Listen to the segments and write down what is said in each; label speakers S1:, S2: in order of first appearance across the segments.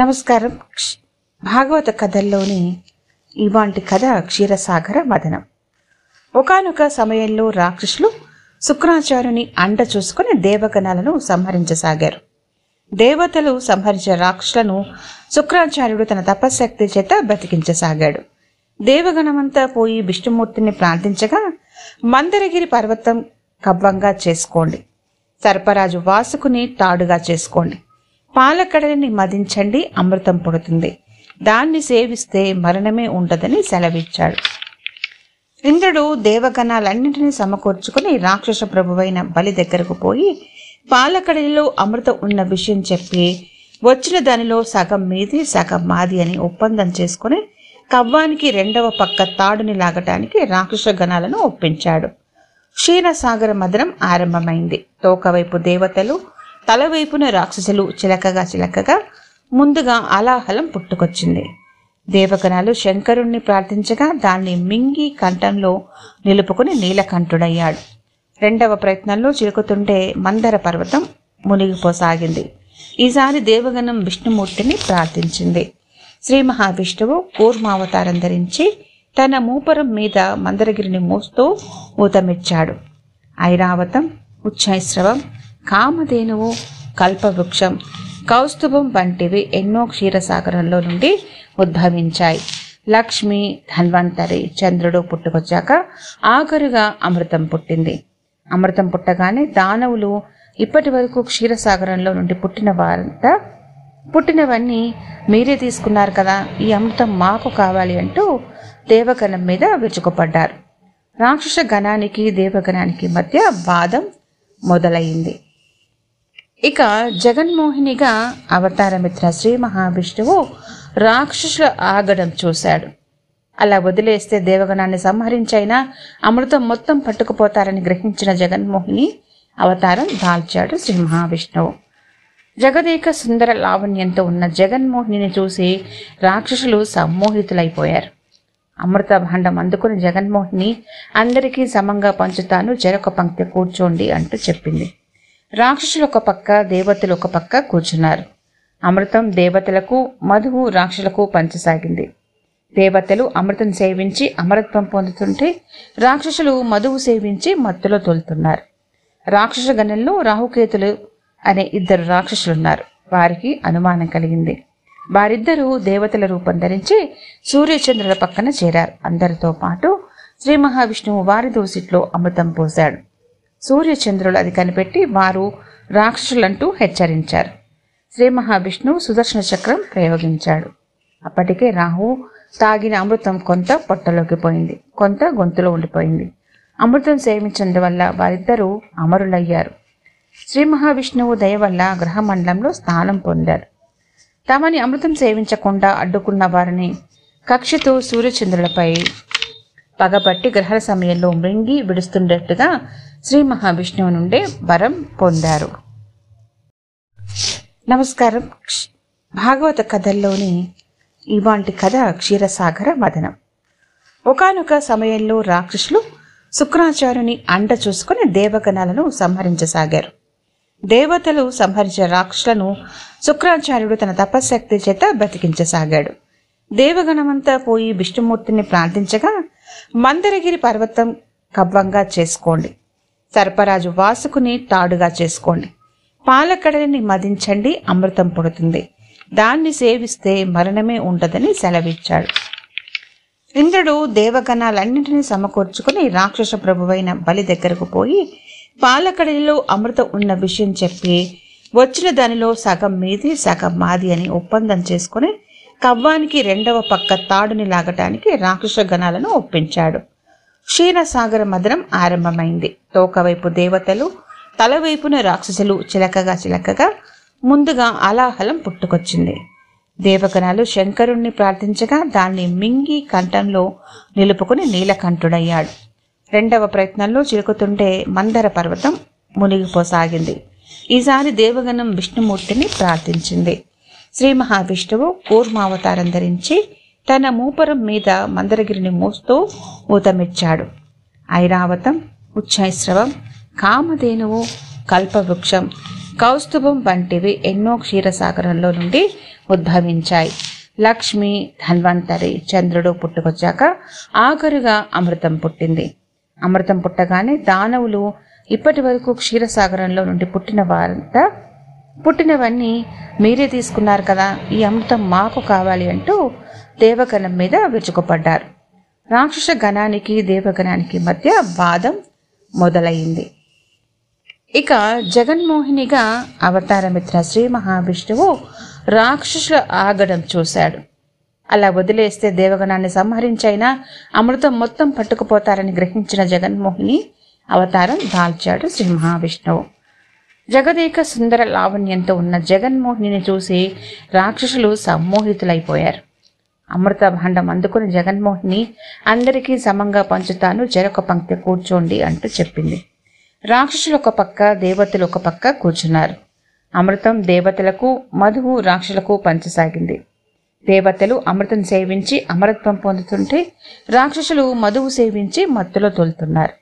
S1: నమస్కారం. భాగవత కథల్లోని ఇవాంటి కథ క్షీరసాగర మదనం ఒకానొక సమయంలో రాక్షసులు శుక్రాచార్యుని అండ చూసుకుని దేవగణాలను సంహరించసాగారు. దేవతలు సంహరించిన రాక్షసులను శుక్రాచార్యుడు తన తపశ్శక్తి చేత బతికించసాగాడు. దేవగణమంతా పోయి విష్ణుమూర్తిని ప్రార్థించగా మందరగిరి పర్వతం కవ్వంగా చేసుకోండి. సర్పరాజు వాసుకుని తాడుగా చేసుకోండి. పాలకడలిని మదించండి అమృతం పుడుతుంది. దాన్ని సేవిస్తే మరణమే ఉండదని సెలవిచ్చాడు. ఇంద్రుడు దేవగణాలన్నింటినీ సమకూర్చుకుని రాక్షస ప్రభువైన బలి దగ్గరకు పోయి పాలకడలిలో అమృతం ఉన్న విషయం చెప్పి వచ్చిన దానిలో సగం మీది సగం మాది అని ఒప్పందం చేసుకుని కవ్వానికి రెండవ పక్క తాడుని లాగటానికి రాక్షస గణాలను ఒప్పించాడు. క్షీరసాగర మదనం ఆరంభమైంది. తోకవైపు దేవతలు తలవైపున రాక్షసులు చిలకగా చిలకగా ముందుగా అలాహలం పుట్టుకొచ్చింది. దేవగణాలు శంకరుణ్ణి ప్రార్థించగా దాన్ని మింగి కంఠంలో నిలుపుకుని నీలకంఠుడయ్యాడు. రెండవ ప్రయత్నంలో చిలుకుతుంటే మందర పర్వతం మునిగిపోసాగింది. ఈసారి దేవగణం విష్ణుమూర్తిని ప్రార్థించింది. శ్రీ మహావిష్ణువు కూర్మావతారం ధరించి తన మూపరం మీద మందరగిరిని మోస్తూ ఊతమిచ్చాడు. ఐరావతం ఉచ్చైశ్రవం కామధేనువు కల్పవృక్షం కౌస్తుభం వంటివి ఎన్నో క్షీరసాగరంలో నుండి ఉద్భవించాయి. లక్ష్మి ధన్వంతరి చంద్రుడు పుట్టుకొచ్చాక ఆఖరుగా అమృతం పుట్టింది. అమృతం పుట్టగానే దానవులు ఇప్పటి వరకు క్షీరసాగరంలో నుండి పుట్టిన వారంతా పుట్టినవన్నీ మీరే తీసుకున్నారు కదా ఈ అమృతం మాకు కావాలి అంటూ దేవగణం మీద విరుచుకుపడ్డారు. రాక్షస గణానికి దేవగణానికి మధ్య వాదం మొదలైంది. ఇక జగన్మోహినిగా అవతారమిత్ర శ్రీ మహావిష్ణువు రాక్షసుల ఆగడం చూశాడు. అలా వదిలేస్తే దేవగణాన్ని సంహరించైనా అమృతం మొత్తం పట్టుకుపోతారని గ్రహించిన జగన్మోహిని అవతారం దాల్చాడు శ్రీ మహావిష్ణువు. జగదేక సుందర లావణ్యంతో ఉన్న జగన్మోహిని చూసి రాక్షసులు సమ్మోహితులైపోయారు. అమృత భాండం అందుకుని జగన్మోహిని అందరికీ సమంగా పంచుతాను చెరొక పంక్తి కూర్చోండి అంటూ చెప్పింది. రాక్షసులు ఒక పక్క దేవతలు ఒక పక్క కూర్చున్నారు. అమృతం దేవతలకు మధువు రాక్షసులకు పంచసాగింది. దేవతలు అమృతం సేవించి అమరత్వం పొందుతుంటే రాక్షసులు మధువు సేవించి మత్తులో తోలుతున్నారు. రాక్షస గణంలో రాహుకేతులు అనే ఇద్దరు రాక్షసులున్నారు. వారికి అనుమానం కలిగింది. వారిద్దరూ దేవతల రూపం ధరించి సూర్యచంద్రుల పక్కన చేరారు. అందరితో పాటు శ్రీ మహావిష్ణువు వారి దోసిట్లో అమృతం పోశాడు. సూర్యచంద్రులు అది కనిపెట్టి వారు రాక్షసులంటూ హెచ్చరించారు. శ్రీ మహావిష్ణువు సుదర్శన చక్రం ప్రయోగించాడు. అప్పటికే రాహు తాగిన అమృతం కొంత పొట్టలోకి పోయింది. కొంత గొంతులో ఉండిపోయింది. అమృతం సేవించినందువల్ల వారిద్దరూ అమరులయ్యారు. శ్రీ మహావిష్ణువు దయ వల్ల గ్రహమండలంలో స్థానం పొందారు. తమని అమృతం సేవించకుండా అడ్డుకున్న వారిని కక్షతో సూర్యచంద్రులపై పగబట్టి గ్రహణ సమయంలో మృంగి విడుస్తుండేట్టుగా శ్రీ మహావిష్ణువు నుండే వరం పొందారు. నమస్కారం. భాగవత కథల్లోని ఇవాంటి కథ క్షీరసాగర వదనం. ఒకానొక సమయంలో రాక్షసులు శుక్రాచార్యుని అండ చూసుకుని దేవగణాలను సంహరించసాగారు. దేవతలు సంహరించిన రాక్షసులను శుక్రాచార్యుడు తన తపశ్శక్తి చేత బతికించసాగాడు. దేవగణమంతా పోయి విష్ణుమూర్తిని ప్రార్థించగా మందరగిరి పర్వతం కవ్వంగా చేసుకోండి. సర్పరాజు వాసుకుని తాడుగా చేసుకోండి. పాలకడలిని మదించండి అమృతం పుడుతుంది. దాన్ని సేవిస్తే మరణమే ఉండదని సెలవిచ్చాడు. ఇంద్రుడు దేవగణాలన్నింటినీ సమకూర్చుకుని రాక్షస ప్రభువైన బలి దగ్గరకు పోయి పాలకడలిలో అమృతం ఉన్న విషయం చెప్పి వచ్చిన దానిలో సగం మీది సగం మాది అని ఒప్పందం చేసుకుని కవ్వానికి రెండవ పక్క తాడుని లాగటానికి రాక్షస గణాలను ఒప్పించాడు. క్షీరసాగర మధురం ఆరంభమైంది. తోకవైపు దేవతలు తలవైపున రాక్షసులు చిలకగా చిలకగా ముందుగా అలాహలం పుట్టుకొచ్చింది. దేవగణాలు శంకరుణ్ణి ప్రార్థించగా దాన్ని మింగి కంఠంలో నిలుపుకుని నీలకంఠుడయ్యాడు. రెండవ ప్రయత్నంలో చిలుకుతుంటే మందర పర్వతం మునిగిపోసాగింది. ఈసారి దేవగణం విష్ణుమూర్తిని ప్రార్థించింది. శ్రీ మహావిష్ణువు కూర్మావతారం ధరించి తన మూపరం మీద మందరగిరిని మోస్తూ ఊతమిచ్చాడు. ఐరావతం ఉచ్చైశ్రవం కామధేనువు కల్పవృక్షం కౌస్తుభం వంటివి ఎన్నో క్షీరసాగరంలో నుండి ఉద్భవించాయి. లక్ష్మి ధన్వంతరి చంద్రుడు పుట్టుకొచ్చాక ఆఖరుగా అమృతం పుట్టింది. అమృతం పుట్టగానే దానవులు ఇప్పటి వరకు క్షీరసాగరంలో నుండి పుట్టిన వారంతా పుట్టినవన్నీ మీరే తీసుకున్నారు కదా ఈ అమృతం మాకు కావాలి అంటూ దేవగణం మీద విరుచుకుపడ్డారు. రాక్షస గణానికి దేవగణానికి మధ్య వాదం మొదలైంది. ఇక జగన్మోహినిగా అవతారమిత్ర శ్రీ మహావిష్ణువు రాక్షసుల ఆగడం చూశాడు. అలా వదిలేస్తే దేవగణాన్ని సంహరించైనా అమృతం మొత్తం పట్టుకుపోతారని గ్రహించిన జగన్మోహిని అవతారం దాల్చాడు శ్రీ మహావిష్ణువు. జగదేక సుందర లావణ్యంతో ఉన్న జగన్మోహిని చూసి రాక్షసులు సమ్మోహితులైపోయారు. అమృత భాండం అందుకుని జగన్మోహిని అందరికీ సమంగా పంచుతాను చెరొక పంక్తి కూర్చోండి అంటూ చెప్పింది. రాక్షసులు ఒక పక్క దేవతలు ఒక పక్క కూర్చున్నారు. అమృతం దేవతలకు మధువు రాక్షసులకు పంచసాగింది. దేవతలు అమృతం సేవించి అమరత్వం పొందుతుంటే రాక్షసులు మధువు సేవించి మత్తులో తోలుతున్నారు.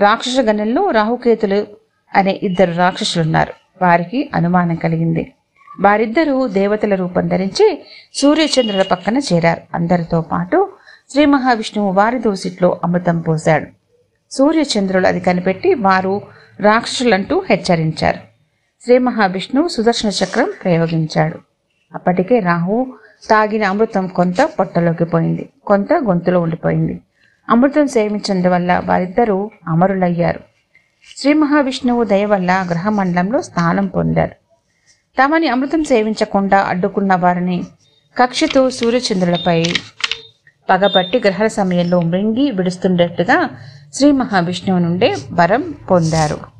S1: రాక్షస గణంలో రాహుకేతులు అనే ఇద్దరు రాక్షసులున్నారు. వారికి అనుమానం కలిగింది. వారిద్దరూ దేవతల రూపం ధరించి సూర్యచంద్రుల పక్కన చేరారు. అందరితో పాటు శ్రీ మహావిష్ణువు వారి దోసిట్లో అమృతం పోశాడు. సూర్యచంద్రులు అది కనిపెట్టి వారు రాక్షసులంటూ హెచ్చరించారు. శ్రీ మహావిష్ణువు సుదర్శన చక్రం ప్రయోగించాడు. అప్పటికే రాహు తాగిన అమృతం కొంత పొట్టలోకి పోయింది. కొంత గొంతులో ఉండిపోయింది. అమృతం సేవించినందువల్ల వారిద్దరూ అమరులయ్యారు. శ్రీ మహావిష్ణువు దయ వల్ల గ్రహమండలంలో స్థానం పొందారు. తమని అమృతం సేవించకుండా అడ్డుకున్న వారిని కక్షతో సూర్యచంద్రులపై పగబట్టి గ్రహణ సమయంలో మృంగి విడుస్తుండేట్టుగా శ్రీ మహావిష్ణువు నుండే వరం పొందారు.